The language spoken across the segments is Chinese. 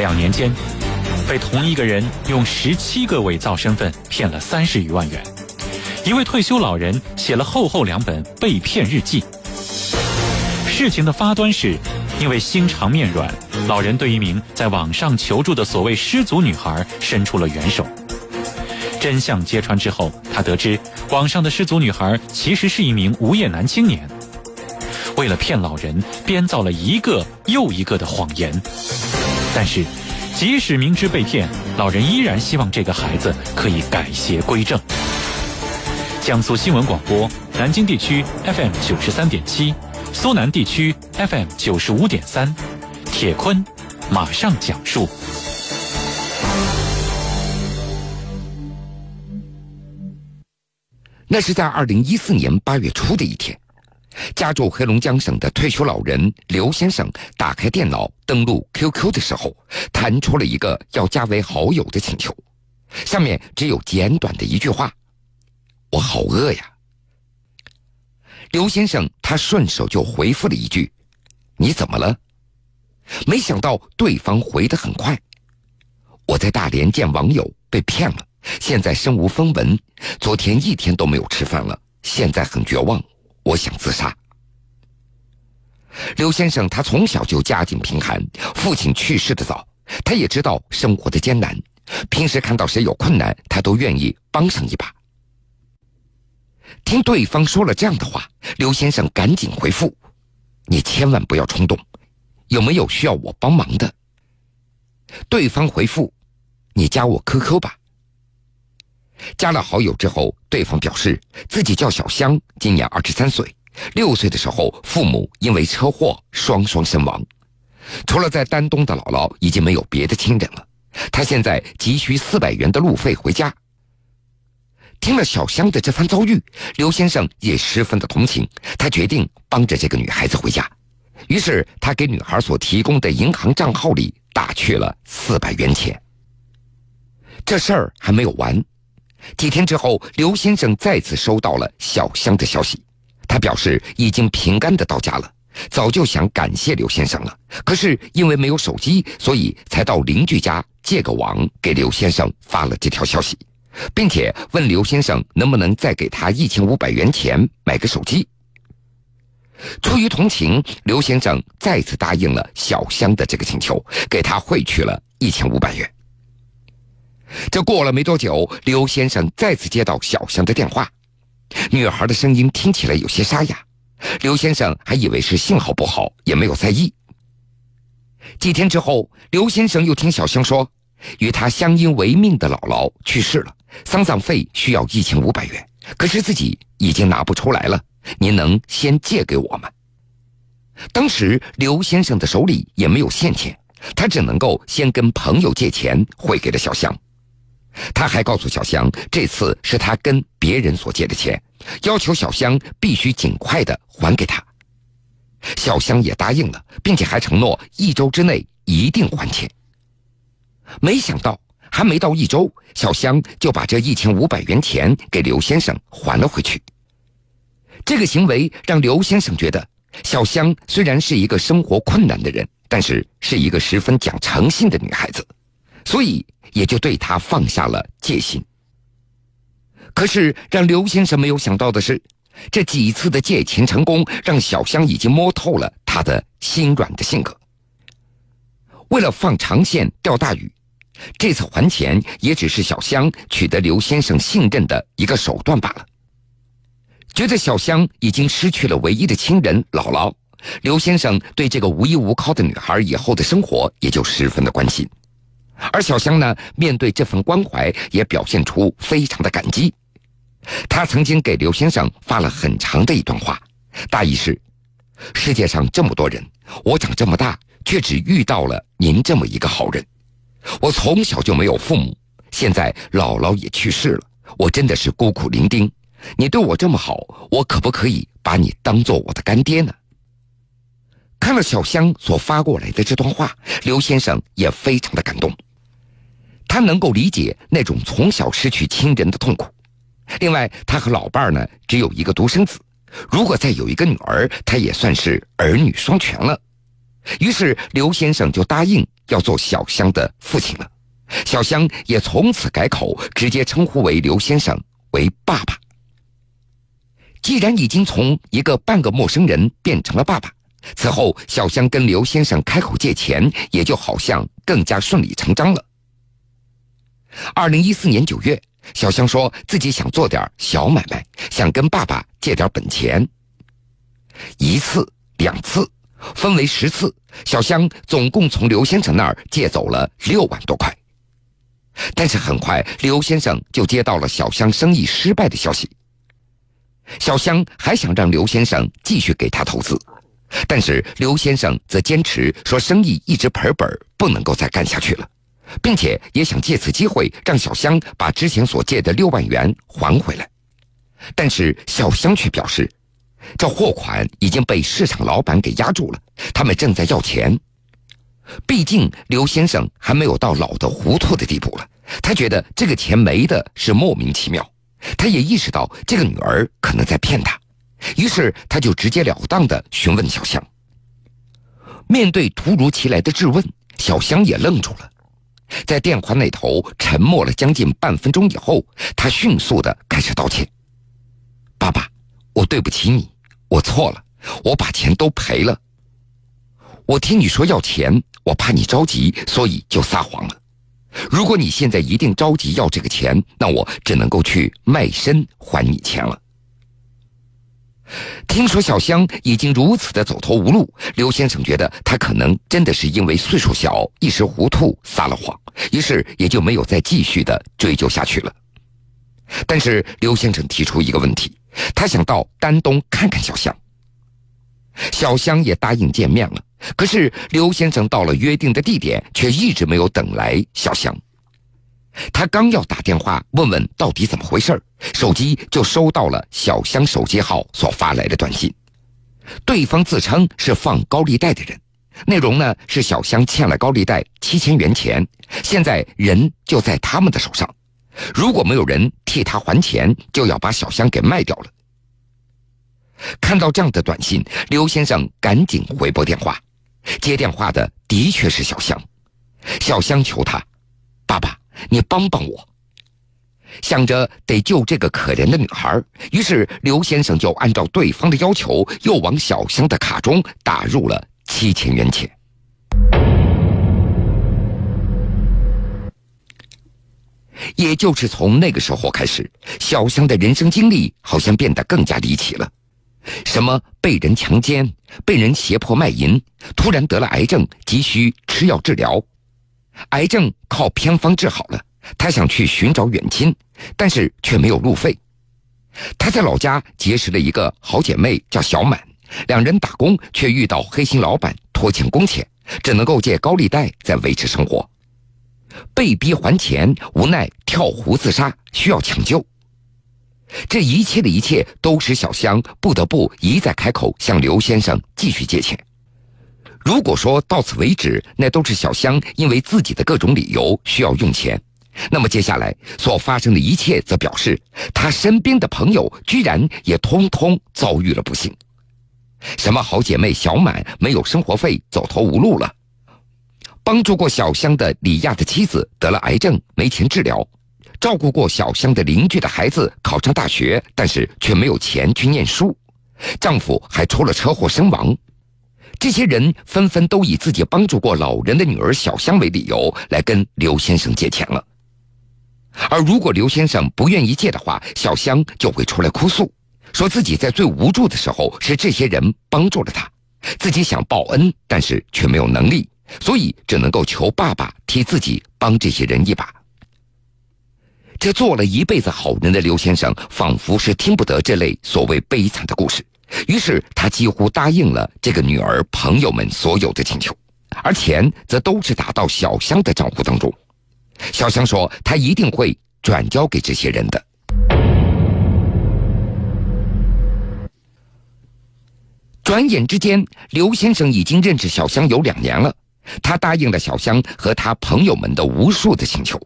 两年间，被同一个人用十七个伪造身份骗了三十余万元。一位退休老人写了厚厚两本被骗日记。事情的发端是，因为心肠面软，老人对一名在网上求助的所谓失足女孩伸出了援手。真相揭穿之后，他得知网上的失足女孩其实是一名无业男青年。为了骗老人，编造了一个又一个的谎言。但是，即使明知被骗，老人依然希望这个孩子可以改邪归正。江苏新闻广播，南京地区 FM 九十三点七，苏南地区 FM 九十五点三。铁坤马上讲述。那是在二零一四年八月初的一天。家住黑龙江省的退休老人刘先生打开电脑登录 QQ 的时候，弹出了一个要加为好友的请求，上面只有简短的一句话：“我好饿呀。”刘先生他顺手就回复了一句：“你怎么了？”没想到对方回得很快：“我在大连见网友被骗了，现在身无分文，昨天一天都没有吃饭了，现在很绝望。”我想自杀。刘先生他从小就家境贫寒，父亲去世的早，他也知道生活的艰难，平时看到谁有困难，他都愿意帮上一把。听对方说了这样的话，刘先生赶紧回复：“你千万不要冲动，有没有需要我帮忙的？”对方回复：“你加我 QQ 吧。”加了好友之后，对方表示自己叫小香，今年二十三岁。六岁的时候，父母因为车祸双双身亡，除了在丹东的姥姥，已经没有别的亲人了。他现在急需四百元的路费回家。听了小香的这番遭遇，刘先生也十分的同情，他决定帮着这个女孩子回家。于是他给女孩所提供的银行账号里打去了四百元钱。这事儿还没有完。几天之后，刘先生再次收到了小香的消息，他表示已经平安的到家了，早就想感谢刘先生了，可是因为没有手机，所以才到邻居家借个网给刘先生发了这条消息，并且问刘先生能不能再给他一千五百元钱买个手机。出于同情，刘先生再次答应了小香的这个请求，给他汇去了一千五百元。这过了没多久，刘先生再次接到小香的电话，女孩的声音听起来有些沙哑。刘先生还以为是信号不好，也没有在意。几天之后，刘先生又听小香说，与他相依为命的姥姥去世了，丧葬费需要一千五百元，可是自己已经拿不出来了，您能先借给我吗？当时刘先生的手里也没有现钱，他只能够先跟朋友借钱汇给了小香。他还告诉小香，这次是他跟别人所借的钱，要求小香必须尽快的还给他。小香也答应了，并且还承诺一周之内一定还钱。没想到还没到一周，小香就把这一千五百元钱给刘先生还了回去。这个行为让刘先生觉得，小香虽然是一个生活困难的人，但是是一个十分讲诚信的女孩子，所以。也就对他放下了戒心。可是让刘先生没有想到的是，这几次的借钱成功，让小香已经摸透了他的心软的性格。为了放长线钓大鱼，这次还钱也只是小香取得刘先生信任的一个手段罢了。觉得小香已经失去了唯一的亲人姥姥，刘先生对这个无依无靠的女孩以后的生活也就十分的关心。而小香呢，面对这份关怀，也表现出非常的感激。他曾经给刘先生发了很长的一段话，大意是：世界上这么多人，我长这么大却只遇到了您这么一个好人。我从小就没有父母，现在姥姥也去世了，我真的是孤苦伶仃。你对我这么好，我可不可以把你当做我的干爹呢？看了小香所发过来的这段话，刘先生也非常的感动。他能够理解那种从小失去亲人的痛苦，另外，他和老伴儿呢只有一个独生子，如果再有一个女儿，他也算是儿女双全了。于是刘先生就答应要做小香的父亲了。小香也从此改口，直接称呼为刘先生为爸爸。既然已经从一个半个陌生人变成了爸爸，此后小香跟刘先生开口借钱，也就好像更加顺理成章了。二零一四年九月，小香说自己想做点小买卖，想跟爸爸借点本钱。一次、两次，分为十次，小香总共从刘先生那儿借走了六万多块。但是很快，刘先生就接到了小香生意失败的消息。小香还想让刘先生继续给他投资，但是刘先生则坚持说生意一直赔本，不能够再干下去了，并且也想借此机会让小香把之前所借的六万元还回来。但是小香却表示，这货款已经被市场老板给压住了，他们正在要钱。毕竟刘先生还没有到老的糊涂的地步了，他觉得这个钱没的是莫名其妙。他也意识到这个女儿可能在骗他，于是他就直截了当的询问小香。面对突如其来的质问，小香也愣住了，在电话那头沉默了将近半分钟以后，他迅速的开始道歉：“爸爸，我对不起你，我错了，我把钱都赔了。我听你说要钱，我怕你着急，所以就撒谎了。”如果你现在一定着急要这个钱，那我只能够去卖身还你钱了。听说小香已经如此的走投无路，刘先生觉得他可能真的是因为岁数小一时糊涂撒了谎，于是也就没有再继续的追究下去了。但是刘先生提出一个问题，他想到丹东看看小香。小香也答应见面了。可是刘先生到了约定的地点，却一直没有等来小香。他刚要打电话问问到底怎么回事手机就收到了小香手机号所发来的短信。对方自称是放高利贷的人，内容呢是小香欠了高利贷七千元钱，现在人就在他们的手上，如果没有人替他还钱，就要把小香给卖掉了。看到这样的短信，刘先生赶紧回拨电话。接电话的的确是小香，小香求他：“爸爸，你帮帮我。”想着得救这个可怜的女孩，于是刘先生就按照对方的要求，又往小香的卡中打入了七千元钱。也就是从那个时候开始，小香的人生经历好像变得更加离奇了。什么被人强奸、被人胁迫卖淫，突然得了癌症，急需吃药治疗，癌症靠偏方治好了。他想去寻找远亲，但是却没有路费。他在老家结识了一个好姐妹，叫小满，两人打工却遇到黑心老板拖欠工钱，只能够借高利贷在维持生活，被逼还钱，无奈跳湖自杀，需要抢救。这一切的一切都使小香不得不一再开口向刘先生继续借钱。如果说到此为止，那都是小香因为自己的各种理由需要用钱，那么接下来所发生的一切，则表示她身边的朋友居然也通通遭遇了不幸。什么好姐妹小满没有生活费，走投无路了；帮助过小香的李亚的妻子得了癌症，没钱治疗。照顾过小香的邻居的孩子考上大学，但是却没有钱去念书，丈夫还出了车祸身亡。这些人纷纷都以自己帮助过老人的女儿小香为理由来跟刘先生借钱了。而如果刘先生不愿意借的话，小香就会出来哭诉，说自己在最无助的时候是这些人帮助了她，自己想报恩，但是却没有能力，所以只能够求爸爸替自己帮这些人一把。这做了一辈子好人的刘先生，仿佛是听不得这类所谓悲惨的故事，于是他几乎答应了这个女儿朋友们所有的请求，而钱则都是打到小香的账户当中。小香说：“她一定会转交给这些人的。”转眼之间，刘先生已经认识小香有两年了，他答应了小香和他朋友们的无数的请求。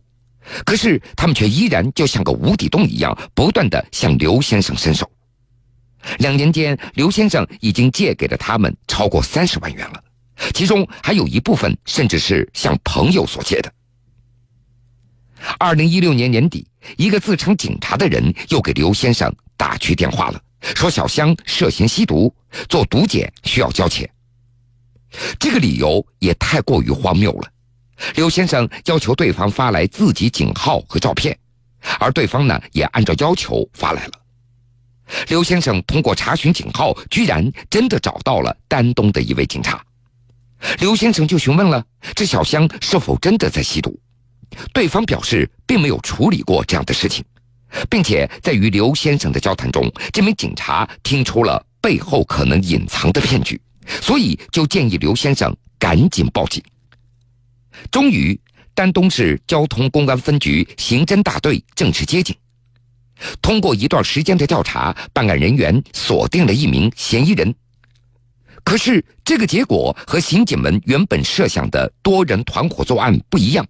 可是他们却依然就像个无底洞一样，不断的向刘先生伸手。两年间，刘先生已经借给了他们超过三十万元了。其中还有一部分甚至是向朋友所借的。二零一六年年底，一个自称警察的人又给刘先生打去电话了，说小香涉嫌吸毒，做毒检需要交钱。这个理由也太过于荒谬了。刘先生要求对方发来自己警号和照片，而对方呢也按照要求发来了。刘先生通过查询警号，居然真的找到了丹东的一位警察。刘先生就询问了这小香是否真的在吸毒。对方表示并没有处理过这样的事情，并且在与刘先生的交谈中，这名警察听出了背后可能隐藏的骗局，所以就建议刘先生赶紧报警。终于，丹东市交通公安分局刑侦大队正式接警。通过一段时间的调查，办案人员锁定了一名嫌疑人。可是，这个结果和刑警们原本设想的多人团伙作案不一样。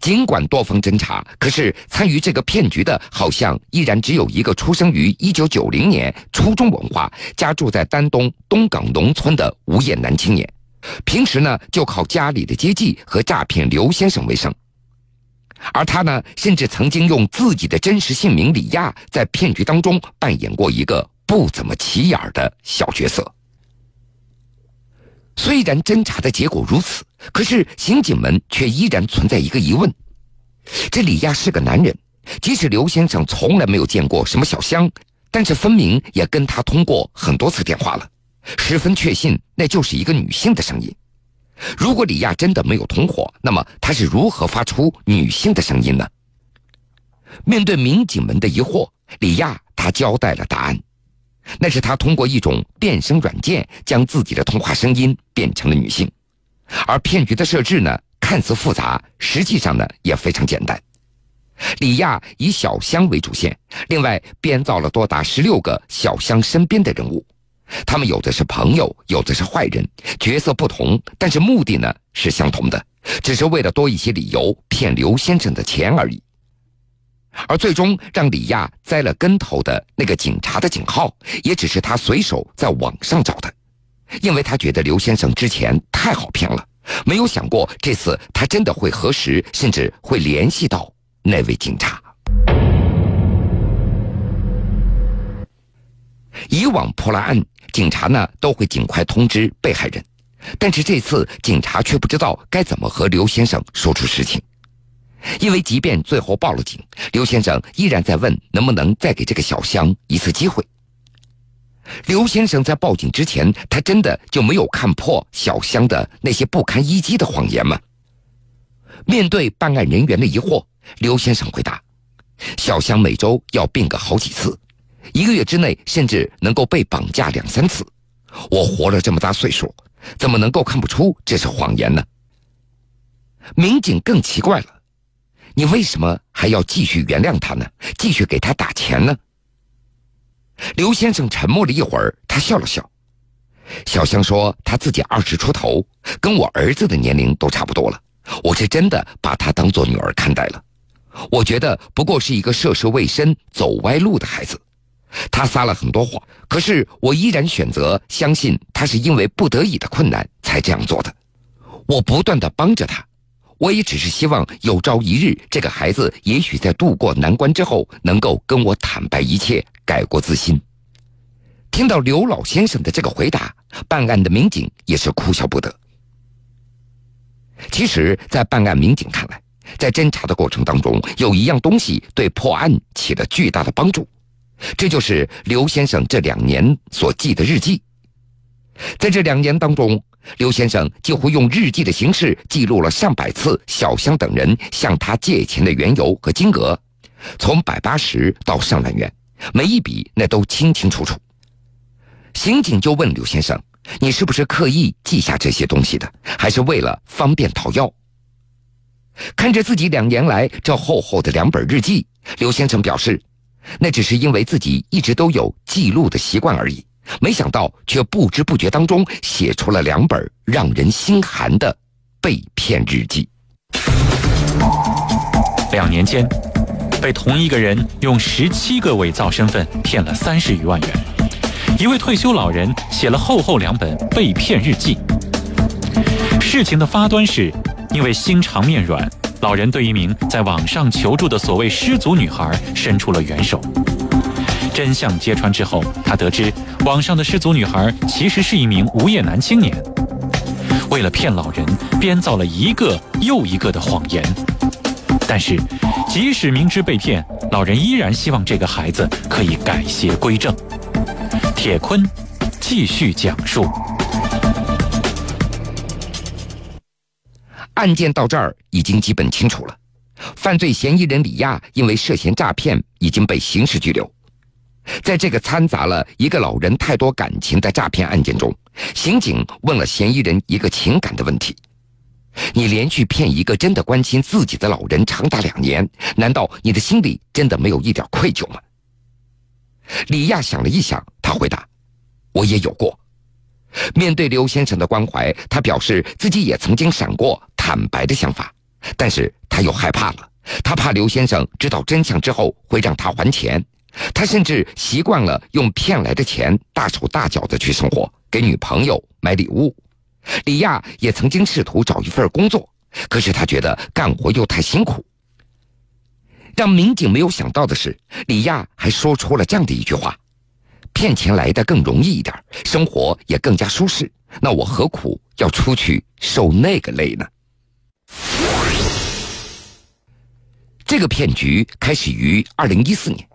尽管多方侦查，可是参与这个骗局的，好像依然只有一个出生于一九九零年、初中文化、家住在丹东东港农村的无业男青年。平时呢，就靠家里的接济和诈骗刘先生为生。而他呢，甚至曾经用自己的真实姓名李亚，在骗局当中扮演过一个不怎么起眼的小角色。虽然侦查的结果如此，可是刑警们却依然存在一个疑问：这李亚是个男人，即使刘先生从来没有见过什么小香，但是分明也跟他通过很多次电话了，十分确信那就是一个女性的声音。如果李亚真的没有同伙，那么他是如何发出女性的声音呢？面对民警们的疑惑，李亚他交代了答案。那是他通过一种变声软件将自己的通话声音变成了女性，而骗局的设置呢，看似复杂，实际上呢也非常简单。李亚以小香为主线，另外编造了多达十六个小香身边的人物，他们有的是朋友，有的是坏人，角色不同，但是目的呢是相同的，只是为了多一些理由骗刘先生的钱而已。而最终让李亚栽了跟头的那个警察的警号，也只是他随手在网上找的，因为他觉得刘先生之前太好骗了，没有想过这次他真的会核实，甚至会联系到那位警察。以往破了案，警察呢都会尽快通知被害人，但是这次警察却不知道该怎么和刘先生说出实情。因为即便最后报了警，刘先生依然在问能不能再给这个小香一次机会。刘先生在报警之前，他真的就没有看破小香的那些不堪一击的谎言吗？面对办案人员的疑惑，刘先生回答：“小香每周要病个好几次，一个月之内甚至能够被绑架两三次。我活了这么大岁数，怎么能够看不出这是谎言呢？”民警更奇怪了。你为什么还要继续原谅他呢？继续给他打钱呢？刘先生沉默了一会儿，他笑了笑。小香说：“他自己二十出头，跟我儿子的年龄都差不多了。我是真的把他当做女儿看待了。我觉得不过是一个涉世未深、走歪路的孩子。他撒了很多谎，可是我依然选择相信他是因为不得已的困难才这样做的。我不断的帮着他。”我也只是希望有朝一日，这个孩子也许在度过难关之后，能够跟我坦白一切，改过自新。听到刘老先生的这个回答，办案的民警也是哭笑不得。其实，在办案民警看来，在侦查的过程当中，有一样东西对破案起了巨大的帮助，这就是刘先生这两年所记的日记。在这两年当中。刘先生几乎用日记的形式记录了上百次小香等人向他借钱的缘由和金额，从百八十到上万元，每一笔那都清清楚楚。刑警就问刘先生：“你是不是刻意记下这些东西的，还是为了方便讨要？”看着自己两年来这厚厚的两本日记，刘先生表示：“那只是因为自己一直都有记录的习惯而已。”没想到，却不知不觉当中写出了两本让人心寒的被骗日记。两年间，被同一个人用十七个伪造身份骗了三十余万元。一位退休老人写了厚厚两本被骗日记，事情的发端是，因为心肠面软，老人对一名在网上求助的所谓失足女孩伸出了援手。真相揭穿之后，他得知网上的失足女孩其实是一名无业男青年，为了骗老人，编造了一个又一个的谎言。但是，即使明知被骗，老人依然希望这个孩子可以改邪归正。铁坤继续讲述。案件到这儿已经基本清楚了，犯罪嫌疑人李亚因为涉嫌诈骗已经被刑事拘留。在这个掺杂了一个老人太多感情的诈骗案件中，刑警问了嫌疑人一个情感的问题：“你连续骗一个真的关心自己的老人长达两年，难道你的心里真的没有一点愧疚吗？”李亚想了一想，他回答：“我也有过。”面对刘先生的关怀，他表示自己也曾经闪过坦白的想法，但是他又害怕了，他怕刘先生知道真相之后会让他还钱。他甚至习惯了用骗来的钱大手大脚的去生活，给女朋友买礼物。李亚也曾经试图找一份工作，可是他觉得干活又太辛苦。让民警没有想到的是，李亚还说出了这样的一句话：“骗钱来的更容易一点，生活也更加舒适，那我何苦要出去受那个累呢？”这个骗局开始于二零一四年。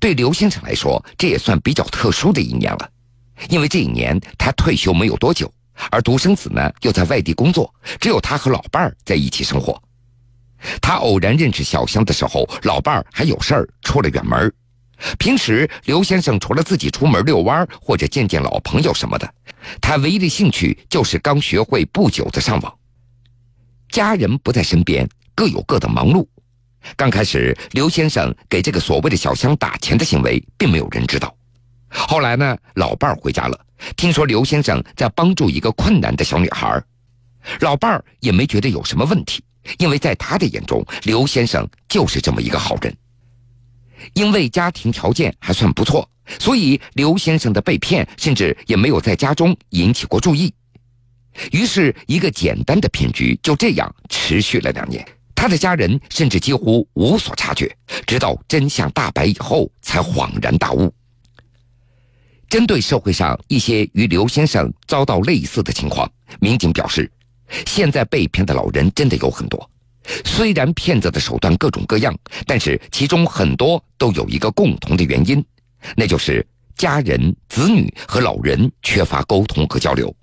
对刘先生来说，这也算比较特殊的一年了，因为这一年他退休没有多久，而独生子呢又在外地工作，只有他和老伴儿在一起生活。他偶然认识小香的时候，老伴儿还有事儿出了远门。平时刘先生除了自己出门遛弯或者见见老朋友什么的，他唯一的兴趣就是刚学会不久的上网。家人不在身边，各有各的忙碌。刚开始，刘先生给这个所谓的小香打钱的行为，并没有人知道。后来呢，老伴儿回家了，听说刘先生在帮助一个困难的小女孩，老伴儿也没觉得有什么问题，因为在他的眼中，刘先生就是这么一个好人。因为家庭条件还算不错，所以刘先生的被骗，甚至也没有在家中引起过注意。于是，一个简单的骗局就这样持续了两年。他的家人甚至几乎无所察觉，直到真相大白以后才恍然大悟。针对社会上一些与刘先生遭到类似的情况，民警表示，现在被骗的老人真的有很多。虽然骗子的手段各种各样，但是其中很多都有一个共同的原因，那就是家人、子女和老人缺乏沟通和交流。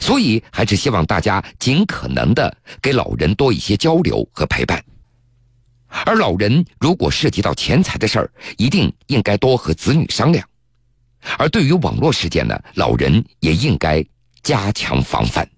所以，还是希望大家尽可能的给老人多一些交流和陪伴。而老人如果涉及到钱财的事儿，一定应该多和子女商量。而对于网络事件呢，老人也应该加强防范。